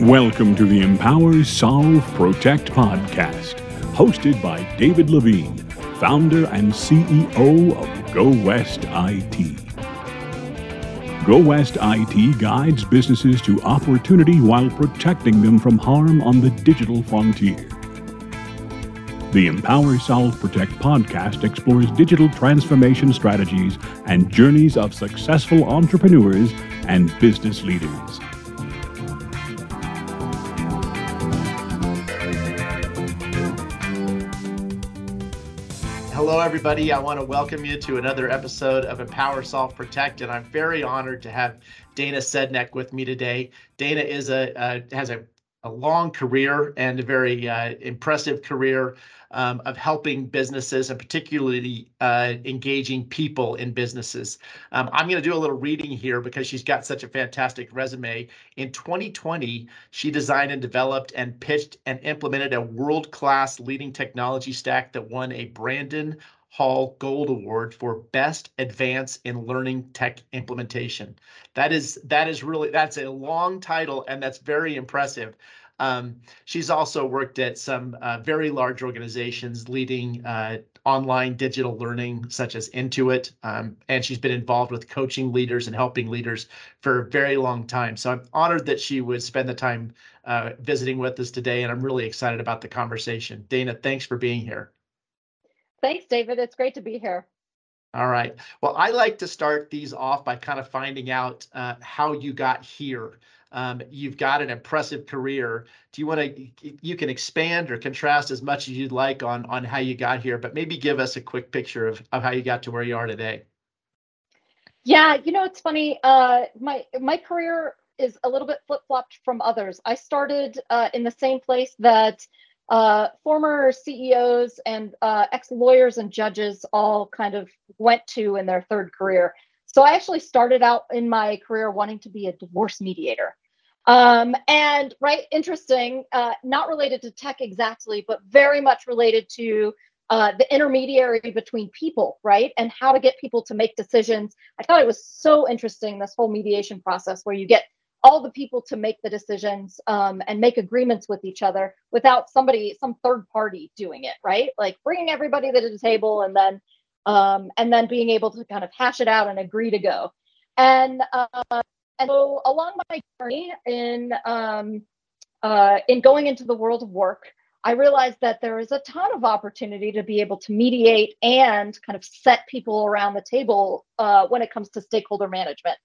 Welcome to the Empower, Solve, Protect podcast, hosted by David Levine, founder and CEO of Go West IT. Go West IT guides businesses to opportunity while protecting them from harm on the digital frontier. The Empower, Solve, Protect podcast explores digital transformation strategies and journeys of successful entrepreneurs and business leaders. Hello, everybody. I want to welcome you to another episode of Empower, Solve, Protect, and I'm very honored to have Dana Sednek with me today. Dana is a uh, has a, a long career and a very uh, impressive career um, of helping businesses and particularly uh, engaging people in businesses. Um, I'm going to do a little reading here because she's got such a fantastic resume. In 2020, she designed and developed and pitched and implemented a world class leading technology stack that won a Brandon Hall Gold Award for Best Advance in Learning Tech Implementation. That is that is really that's a long title and that's very impressive. Um, she's also worked at some uh, very large organizations leading uh, online digital learning, such as Intuit, um, and she's been involved with coaching leaders and helping leaders for a very long time. So I'm honored that she would spend the time uh, visiting with us today, and I'm really excited about the conversation. Dana, thanks for being here. Thanks, David. It's great to be here. All right. Well, I like to start these off by kind of finding out uh, how you got here. Um, you've got an impressive career. Do you want to? You can expand or contrast as much as you'd like on on how you got here, but maybe give us a quick picture of of how you got to where you are today. Yeah, you know it's funny. Uh, my my career is a little bit flip flopped from others. I started uh, in the same place that uh, former CEOs and uh, ex lawyers and judges all kind of went to in their third career. So I actually started out in my career wanting to be a divorce mediator. Um, and right, interesting, uh, not related to tech exactly, but very much related to uh, the intermediary between people, right? And how to get people to make decisions. I thought it was so interesting, this whole mediation process where you get all the people to make the decisions um, and make agreements with each other without somebody, some third party doing it, right? Like bringing everybody to the table and then um, and then being able to kind of hash it out and agree to go. And uh, and so along my journey in um, uh, in going into the world of work, I realized that there is a ton of opportunity to be able to mediate and kind of set people around the table uh, when it comes to stakeholder management.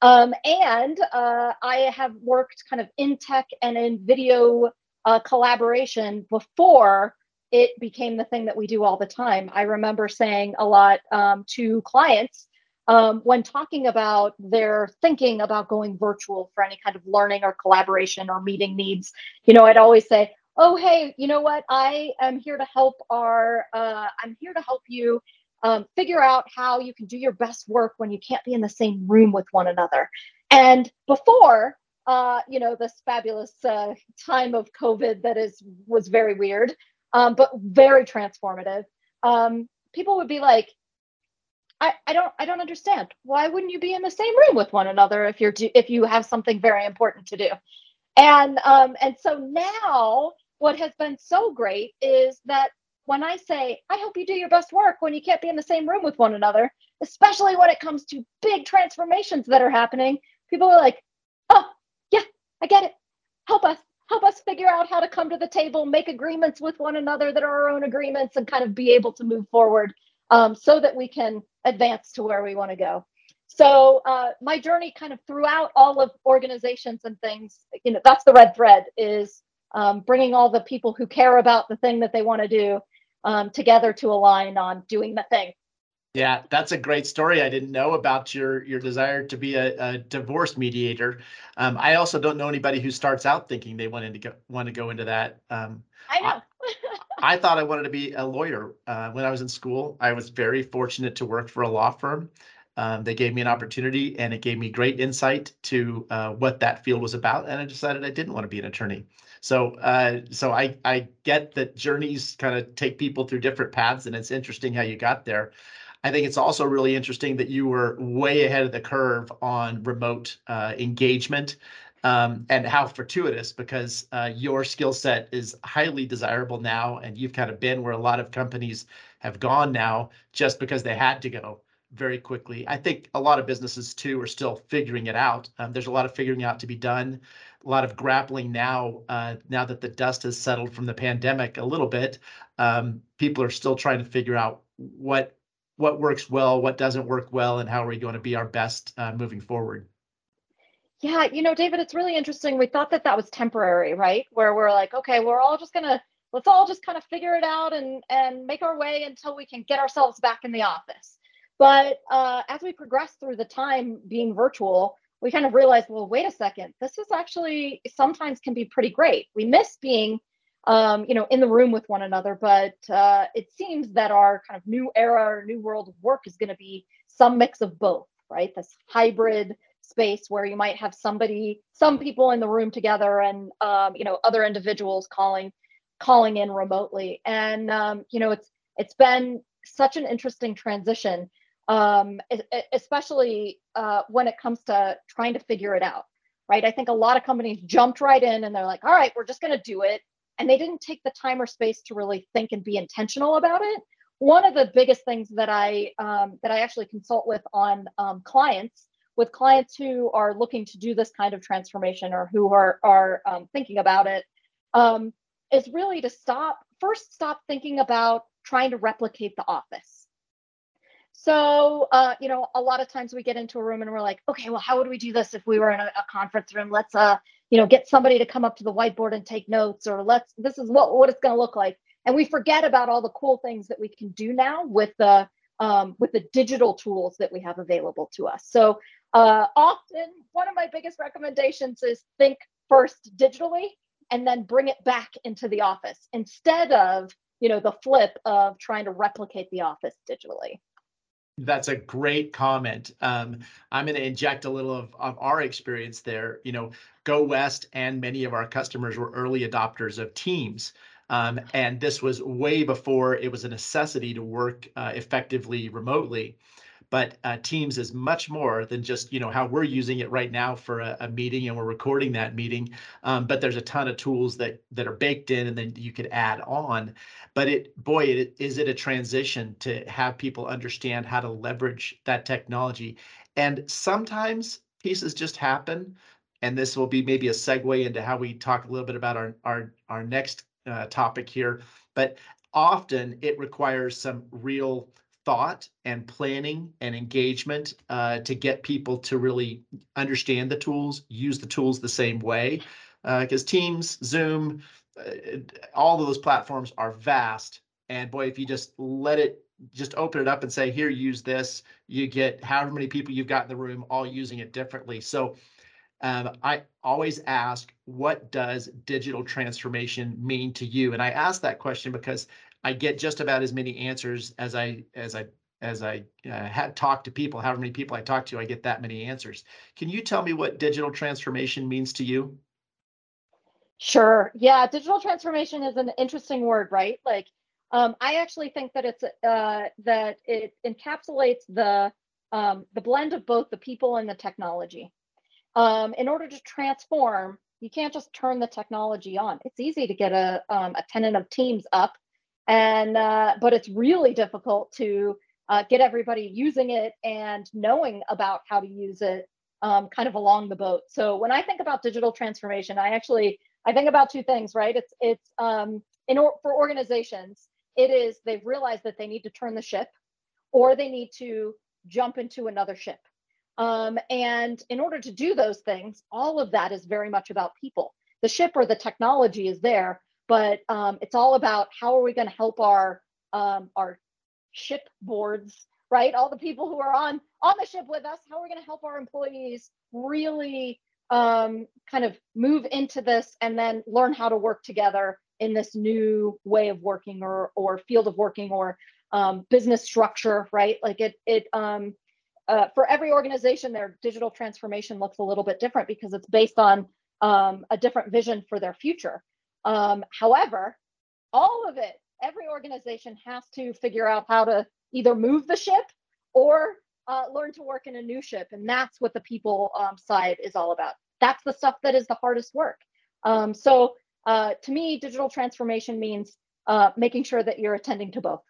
Um, and uh, I have worked kind of in tech and in video uh, collaboration before it became the thing that we do all the time. I remember saying a lot um, to clients um, when talking about their thinking about going virtual for any kind of learning or collaboration or meeting needs, you know, I'd always say, "Oh, hey, you know what? I am here to help our. Uh, I'm here to help you um, figure out how you can do your best work when you can't be in the same room with one another." And before, uh, you know, this fabulous uh, time of COVID that is was very weird, um, but very transformative. Um, people would be like, I, I don't I don't understand. Why wouldn't you be in the same room with one another if you're do, if you have something very important to do? And um, and so now what has been so great is that when I say I hope you do your best work when you can't be in the same room with one another, especially when it comes to big transformations that are happening, people are like, "Oh, yeah, I get it. Help us. Help us figure out how to come to the table, make agreements with one another that are our own agreements and kind of be able to move forward um, so that we can advance to where we want to go. So uh, my journey kind of throughout all of organizations and things, you know, that's the red thread is um, bringing all the people who care about the thing that they want to do um, together to align on doing the thing. Yeah, that's a great story. I didn't know about your your desire to be a, a divorce mediator. Um, I also don't know anybody who starts out thinking they want to go want to go into that. Um, I know. I thought I wanted to be a lawyer uh, when I was in school. I was very fortunate to work for a law firm. Um, they gave me an opportunity and it gave me great insight to uh, what that field was about. And I decided I didn't want to be an attorney. So, uh, so I, I get that journeys kind of take people through different paths and it's interesting how you got there. I think it's also really interesting that you were way ahead of the curve on remote uh, engagement um, and how fortuitous because uh, your skill set is highly desirable now, and you've kind of been where a lot of companies have gone now just because they had to go very quickly. I think a lot of businesses too are still figuring it out. Um, there's a lot of figuring out to be done, a lot of grappling now. Uh, now that the dust has settled from the pandemic a little bit, um, people are still trying to figure out what what works well, what doesn't work well, and how are we going to be our best uh, moving forward. Yeah, you know, David, it's really interesting. We thought that that was temporary, right? Where we're like, okay, we're all just gonna let's all just kind of figure it out and and make our way until we can get ourselves back in the office. But uh, as we progress through the time being virtual, we kind of realized, well, wait a second, this is actually sometimes can be pretty great. We miss being, um, you know, in the room with one another, but uh, it seems that our kind of new era new world of work is going to be some mix of both, right? This hybrid space where you might have somebody, some people in the room together, and um, you know, other individuals calling calling in remotely, and um, you know, it's it's been such an interesting transition um, especially uh, when it comes to trying to figure it out, right? I think a lot of companies jumped right in and they're like, all right, we're just going to do it. And they didn't take the time or space to really think and be intentional about it. One of the biggest things that I um, that I actually consult with on um, clients, with clients who are looking to do this kind of transformation or who are are um, thinking about it, um, is really to stop first stop thinking about trying to replicate the office so, uh, you know, a lot of times we get into a room and we're like, okay, well, how would we do this if we were in a, a, conference room? Let's, uh, you know, get somebody to come up to the whiteboard and take notes, or let's, this is what, what it's going to look like. And we forget about all the cool things that we can do now with the, um, with the digital tools that we have available to us. So, uh, often one of my biggest recommendations is think first digitally and then bring it back into the office instead of, you know, the flip of trying to replicate the office digitally. That's a great comment. Um, I'm going to inject a little of, of our experience there. You know, Go West and many of our customers were early adopters of Teams. Um, and this was way before it was a necessity to work uh, effectively remotely but uh, Teams is much more than just you know how we're using it right now for a, a meeting and we're recording that meeting. Um, but there's a ton of tools that that are baked in and then you could add on. But it boy, it, is it a transition to have people understand how to leverage that technology. And sometimes pieces just happen. And this will be maybe a segue into how we talk a little bit about our our our next uh, topic here. But often it requires some real thought and planning and engagement uh, to get people to really understand the tools, use the tools the same way. Because uh, Teams, Zoom, uh, all of those platforms are vast. And boy, if you just let it, just open it up and say, here, use this, you get however many people you've got in the room all using it differently. So um, I always ask, what does digital transformation mean to you? And I ask that question because I get just about as many answers as I as I as I uh, had talked to people. However many people I talk to, I get that many answers. Can you tell me what digital transformation means to you? Sure. Yeah, digital transformation is an interesting word, right? Like, um, I actually think that it's uh, that it encapsulates the um, the blend of both the people and the technology. Um, in order to transform, you can't just turn the technology on. It's easy to get a um, a tenant of Teams up and uh, but it's really difficult to uh, get everybody using it and knowing about how to use it um, kind of along the boat. So when i think about digital transformation i actually i think about two things right? It's it's um, in or, for organizations it is they've realized that they need to turn the ship or they need to jump into another ship. Um, and in order to do those things all of that is very much about people. The ship or the technology is there but um, it's all about how are we going to help our um, our ship boards right? All the people who are on on the ship with us how are we going to help our employees really um, kind of move into this and then learn how to work together in this new way of working or or field of working or um, business structure right? Like it it um, uh, for every organization their digital transformation looks a little bit different because it's based on um, a different vision for their future um, however, all of it, every organization has to figure out how to either move the ship or uh, learn to work in a new ship. And that's what the people um, side is all about. that's the stuff that is the hardest work. Um, so uh, to me, digital transformation means uh, making sure that you're attending to both.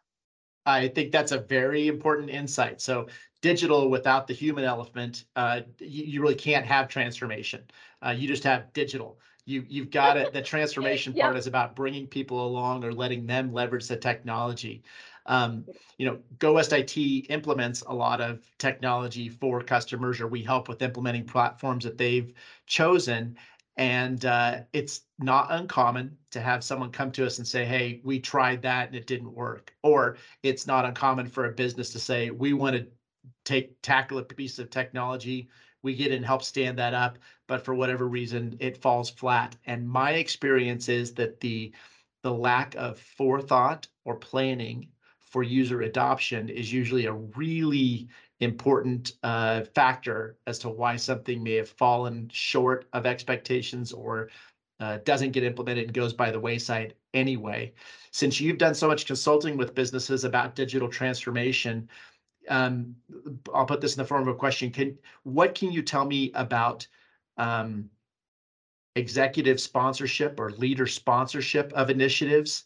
I think that's a very important insight. So digital without the human element, uh, you, you, really can't have transformation. Uh, you just have digital. You you've got it. The transformation yeah. part is about bringing people along or letting them leverage the technology. Um, you know, Go West IT implements a lot of technology for customers, or we help with implementing platforms that they've chosen. And uh, it's not uncommon to have someone come to us and say, hey, we tried that and it didn't work. Or it's not uncommon for a business to say, we want to take tackle a piece of technology. We get and help stand that up, but for whatever reason, it falls flat. And my experience is that the the lack of forethought or planning for user adoption is usually a really important uh, factor as to why something may have fallen short of expectations or uh, doesn't get implemented and goes by the wayside anyway. Since you've done so much consulting with businesses about digital transformation, um, I'll put this in the form of a question. Can what can you tell me about um, executive sponsorship or leader sponsorship of initiatives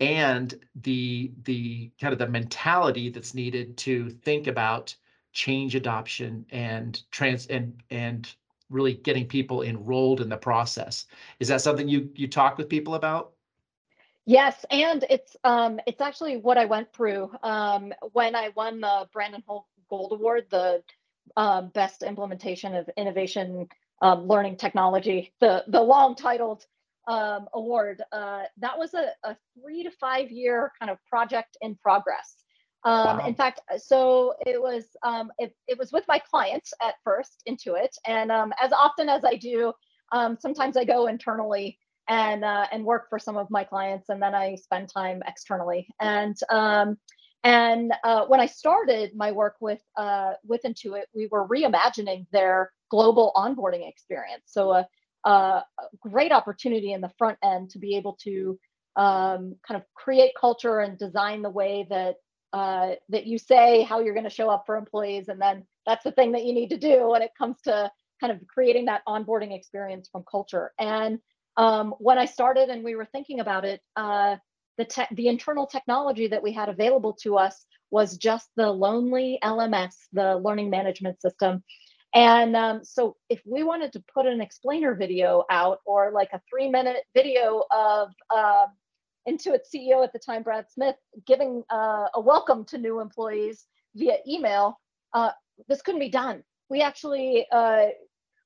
and the the kind of the mentality that's needed to think about change adoption and trans and and really getting people enrolled in the process. Is that something you you talk with people about? Yes, and it's um it's actually what I went through um when I won the Brandon Hall Gold Award, the um, best implementation of innovation um, learning technology, the the long titled um, award. Uh, that was a, a, three to five year kind of project in progress. Um, wow. In fact, so it was um, it, it was with my clients at first Intuit, and um, as often as I do, um, sometimes I go internally and uh, and work for some of my clients, and then I spend time externally. And um, and uh, when I started my work with uh, with Intuit, we were reimagining their global onboarding experience. So a, a great opportunity in the front end to be able to um, kind of create culture and design the way that uh, that you say how you're going to show up for employees, and then that's the thing that you need to do when it comes to kind of creating that onboarding experience from culture. And um, when I started and we were thinking about it, uh, the te- the internal technology that we had available to us was just the Lonely LMS, the learning management system. And um, so, if we wanted to put an explainer video out or like a three minute video of uh, Intuit CEO at the time, Brad Smith, giving uh, a welcome to new employees via email, uh, this couldn't be done. We actually uh,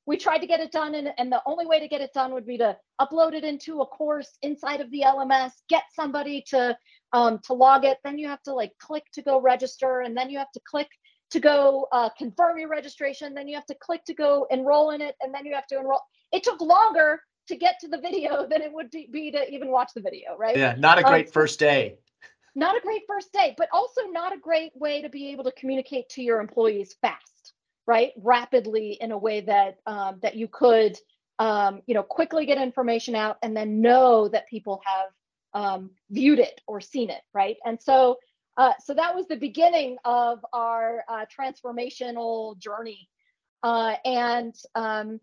we tried to get it done, and, and the only way to get it done would be to upload it into a course inside of the LMS, get somebody to um, to log it. Then you have to like click to go register, and then you have to click to go uh, confirm your registration. Then you have to click to go enroll in it, and then you have to enroll. It took longer to get to the video than it would be to even watch the video, right? Yeah, not a um, great um, first day. Not a great first day, but also not a great way to be able to communicate to your employees fast, right? Rapidly in a way that um, that you could, um, you know, quickly get information out and then know that people have um, viewed it or seen it, right? And so, uh, so that was the beginning of our uh, transformational journey, uh, and um,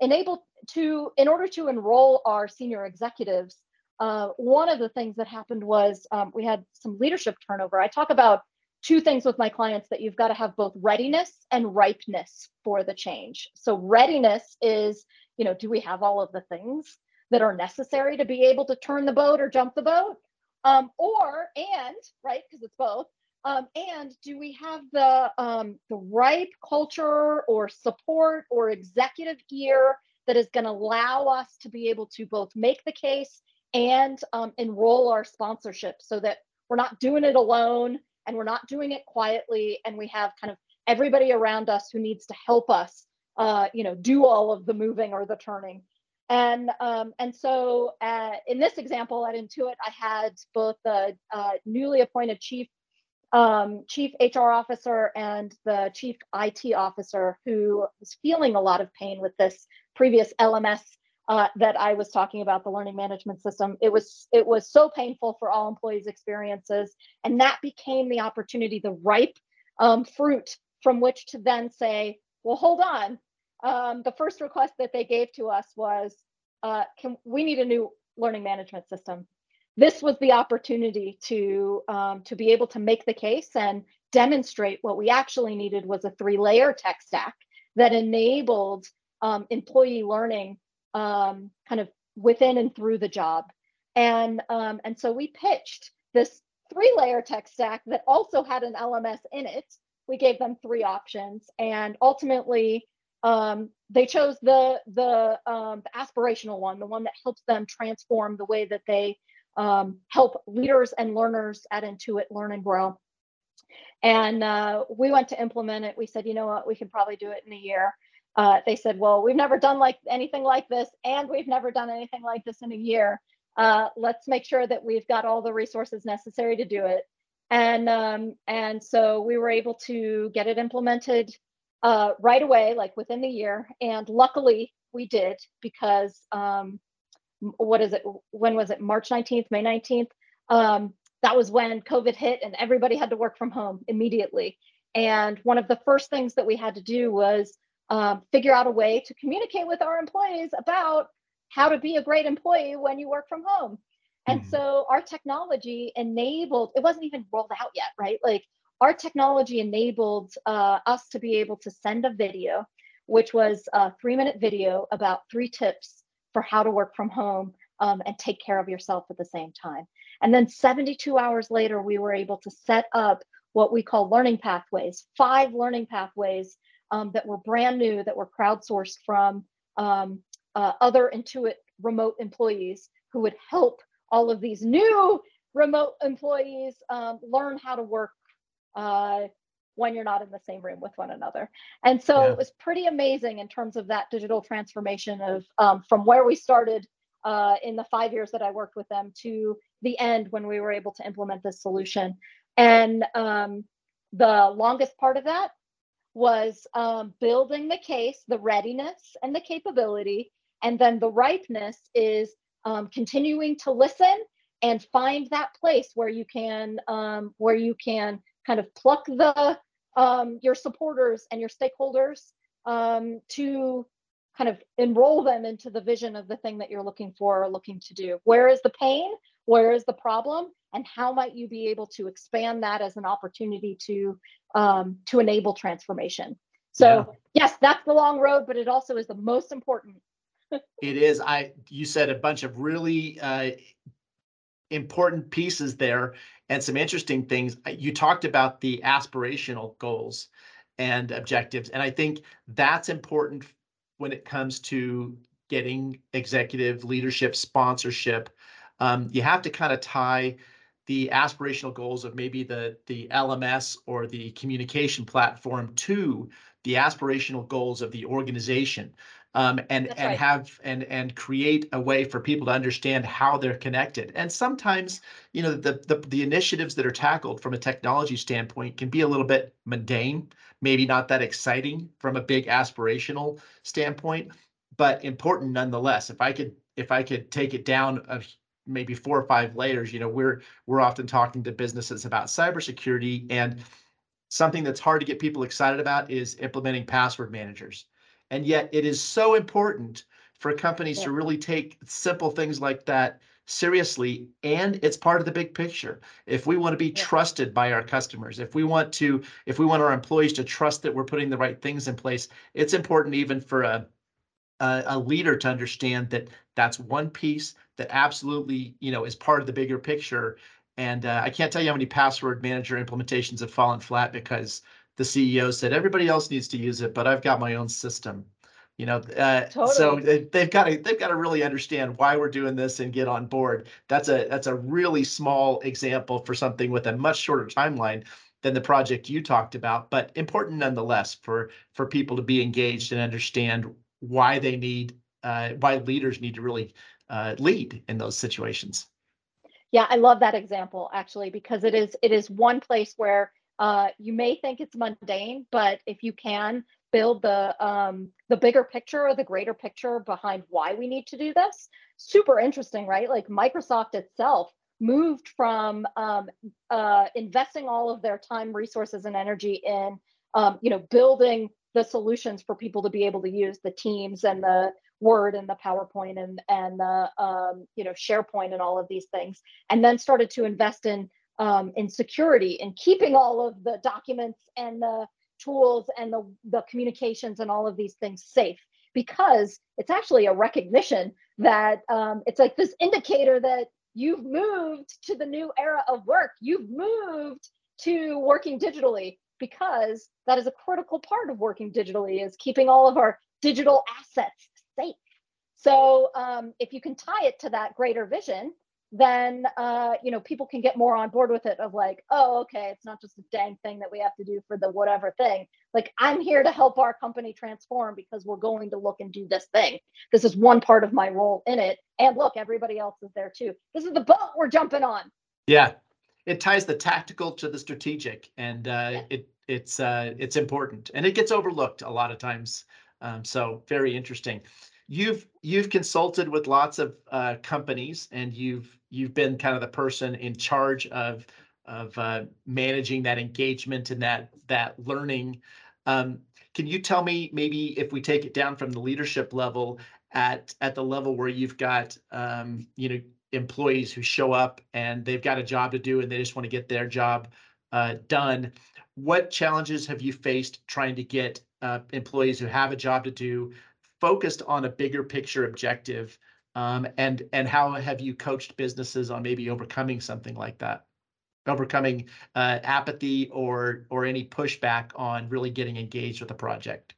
enable to in order to enroll our senior executives uh, one of the things that happened was um, we had some leadership turnover i talk about two things with my clients that you've got to have both readiness and ripeness for the change. So readiness is you know do we have all of the things that are necessary to be able to turn the boat or jump the boat? Um, or and right because it's both um, and do we have the um, the ripe culture or support or executive ear that is going to allow us to be able to both make the case and um, enroll our sponsorship so that we're not doing it alone and we're not doing it quietly and we have kind of everybody around us who needs to help us uh, you know do all of the moving or the turning. And um, and so uh, in this example at intuit i had both the uh, newly appointed chief um, chief hr officer and the chief it officer who was feeling a lot of pain with this previous LMS uh, that I was talking about, the learning management system. It was it was so painful for all employees' experiences, and that became the opportunity, the ripe um, fruit from which to then say, well, hold on. um, the first request that they gave to us was, uh, "Can we need a new learning management system?" This was the opportunity to um, to be able to make the case and demonstrate what we actually needed was a three-layer tech stack that enabled um, employee learning um, kind of within and through the job. And um, and so we pitched this three-layer tech stack that also had an LMS in it. We gave them three options, and ultimately um, they chose the the, um, the, aspirational one, the one that helps them transform the way that they um, help leaders and learners at Intuit learn and grow. And uh, we went to implement it. We said, you know what, we could probably do it in a year. Uh, they said, well, we've never done like anything like this, and we've never done anything like this in a year. Uh, let's make sure that we've got all the resources necessary to do it. And um, and so we were able to get it implemented uh, right away, like within the year. And luckily, we did because um, what is it? When was it? March 19th, May 19th. Um, that was when COVID hit and everybody had to work from home immediately. And one of the first things that we had to do was um, figure out a way to communicate with our employees about how to be a great employee when you work from home. And mm-hmm. so our technology enabled, it wasn't even rolled out yet, right? Like our technology enabled uh, us to be able to send a video, which was a three minute video about three tips for how to work from home um, and take care of yourself at the same time. And then 72 hours later, we were able to set up what we call learning pathways, five learning pathways um, that were brand new, that were crowdsourced from um, uh, other Intuit remote employees who would help all of these new remote employees um, learn how to work uh, when you're not in the same room with one another. And so yeah. it was pretty amazing in terms of that digital transformation of um, from where we started uh, in the five years that I worked with them to the end when we were able to implement this solution. And um, the longest part of that was um, building the case, the readiness and the capability. And then the ripeness is um, continuing to listen and find that place where you can um, where you can kind of pluck the um, your supporters and your stakeholders um, to kind of enroll them into the vision of the thing that you're looking for or looking to do. Where is the pain? Where is the problem? And how might you be able to expand that as an opportunity to um, to enable transformation? So yeah. yes, that's the long road, but it also is the most important. it is. I you said a bunch of really uh, important pieces there and some interesting things. You talked about the aspirational goals and objectives, and I think that's important when it comes to getting executive leadership sponsorship. Um, you have to kind of tie the aspirational goals of maybe the the LMS or the communication platform to the aspirational goals of the organization um, and That's and right. have and and create a way for people to understand how they're connected. And sometimes, you know, the, the the initiatives that are tackled from a technology standpoint can be a little bit mundane, maybe not that exciting from a big aspirational standpoint, but important nonetheless. If I could if I could take it down of maybe four or five layers, you know, we're we're often talking to businesses about cybersecurity and something that's hard to get people excited about is implementing password managers and yet it is so important for companies yeah. to really take simple things like that seriously and it's part of the big picture if we want to be yeah. trusted by our customers if we want to if we want our employees to trust that we're putting the right things in place it's important even for a a, a leader to understand that that's one piece that absolutely you know is part of the bigger picture and uh, i can't tell you how many password manager implementations have fallen flat because the CEO said everybody else needs to use it, but I've got my own system. You know, uh, totally. so they've got to they've got to really understand why we're doing this and get on board. That's a that's a really small example for something with a much shorter timeline than the project you talked about, but important nonetheless for for people to be engaged and understand why they need uh, why leaders need to really uh, lead in those situations. Yeah, I love that example actually because it is it is one place where uh, you may think it's mundane, but if you can build the um, the bigger picture or the greater picture behind why we need to do this, super interesting, right? Like Microsoft itself moved from um, uh, investing all of their time, resources, and energy in um, you know building the solutions for people to be able to use the Teams and the Word and the PowerPoint and and the um, you know SharePoint and all of these things, and then started to invest in um, in security and keeping all of the documents and the tools and the, the communications and all of these things safe because it's actually a recognition that um, it's like this indicator that you've moved to the new era of work. You've moved to working digitally because that is a critical part of working digitally is keeping all of our digital assets safe. So um, if you can tie it to that greater vision then uh, you know people can get more on board with it of like oh okay it's not just a dang thing that we have to do for the whatever thing. Like i'm here to help our company transform because we're going to look and do this thing. This is one part of my role in it. And look everybody else is there too. This is the boat we're jumping on. Yeah it ties the tactical to the strategic and uh, yeah. it it's uh, it's important and it gets overlooked a lot of times um, so very interesting you've you've consulted with lots of uh, companies and you've you've been kind of the person in charge of of uh, managing that engagement and that that learning um, can you tell me maybe if we take it down from the leadership level at at the level where you've got um, you know employees who show up and they've got a job to do and they just want to get their job uh, done. What challenges have you faced trying to get uh, employees who have a job to do focused on a bigger picture objective um, and and how have you coached businesses on maybe overcoming something like that? Overcoming uh, apathy or or any pushback on really getting engaged with a project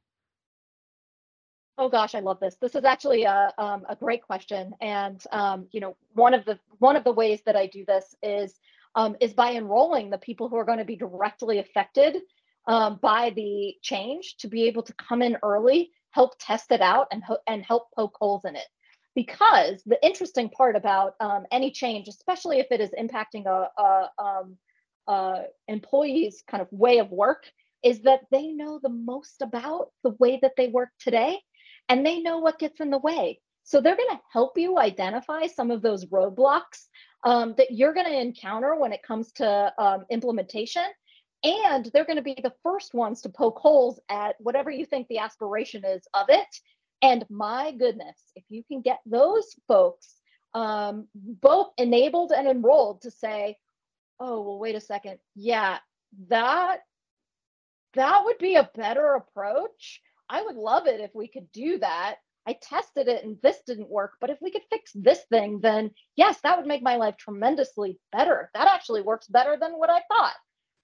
Oh gosh, I love this. This is actually a um, a great question, and um, you know one of the one of the ways that I do this is um, is by enrolling the people who are going to be directly affected um, by the change to be able to come in early help test it out and, and help poke holes in it. Because the interesting part about um, any change, especially if it is impacting a, a um, uh, employee's kind of way of work, is that they know the most about the way that they work today and they know what gets in the way. So they're going to help you identify some of those roadblocks um, that you're going to encounter when it comes to um, implementation. And they're going to be the first ones to poke holes at whatever you think the aspiration is of it. And my goodness if you can get those folks um, both enabled and enrolled to say oh well wait a second. Yeah that that would be a better approach i would love it if we could do that i tested it and this didn't work but if we could fix this thing then yes that would make my life tremendously better that actually works better than what i thought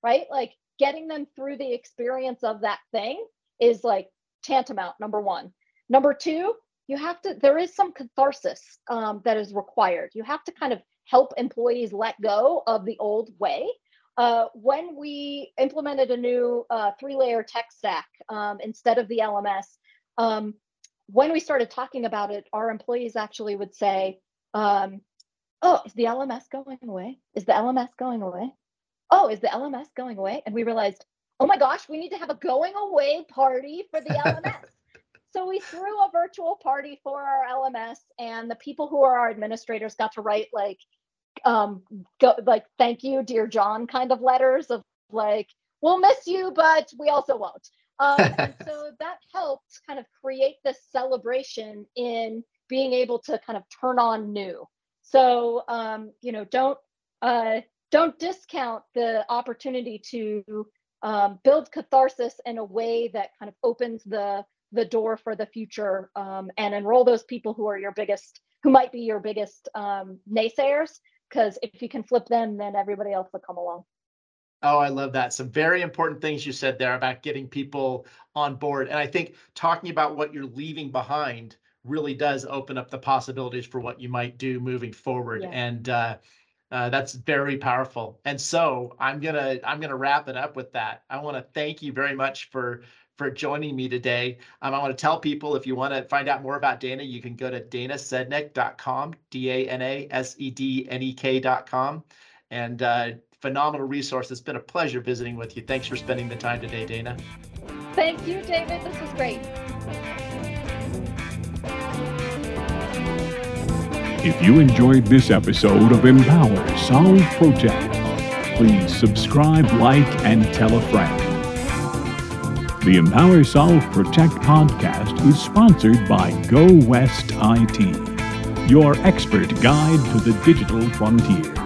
right? Like getting them through the experience of that thing is like tantamount, number one. Number two, you have to, there is some catharsis um, that is required. You have to kind of help employees let go of the old way. Uh, when we implemented a new uh, three layer tech stack um, instead of the LMS, um, when we started talking about it, our employees actually would say, um, Oh, is the LMS going away? Is the LMS going away? oh, is the LMS going away? And we realized, oh my gosh, we need to have a going away party for the LMS. so we threw a virtual party for our LMS, and the people who are our administrators got to write like, um, go like, thank you, dear John, kind of letters of like, we'll miss you, but we also won't. Um, and so that helped kind of create this celebration in being able to kind of turn on new. So um, you know, don't uh, don't discount the opportunity to um, build catharsis in a way that kind of opens the the door for the future um, and enroll those people who are your biggest who might be your biggest um, naysayers because if you can flip them then everybody else will come along Oh, I love that. Some very important things you said there about getting people on board. And I think talking about what you're leaving behind really does open up the possibilities for what you might do moving forward. Yeah. And uh, uh, that's very powerful. And so I'm gonna I'm gonna wrap it up with that. I want to thank you very much for for joining me today. Um, I want to tell people if you want to find out more about Dana, you can go to danasednek.com, D-A-N-A-S-E-D-N-E-K.com. And uh, phenomenal resource. It's been a pleasure visiting with you. Thanks for spending the time today, Dana. Thank you, David. This was great. If you enjoyed this episode of Empower, Solve, Protect, please subscribe, like, and tell a friend. The Empower Solve Protect podcast is sponsored by Go West IT, your expert guide to the digital frontier.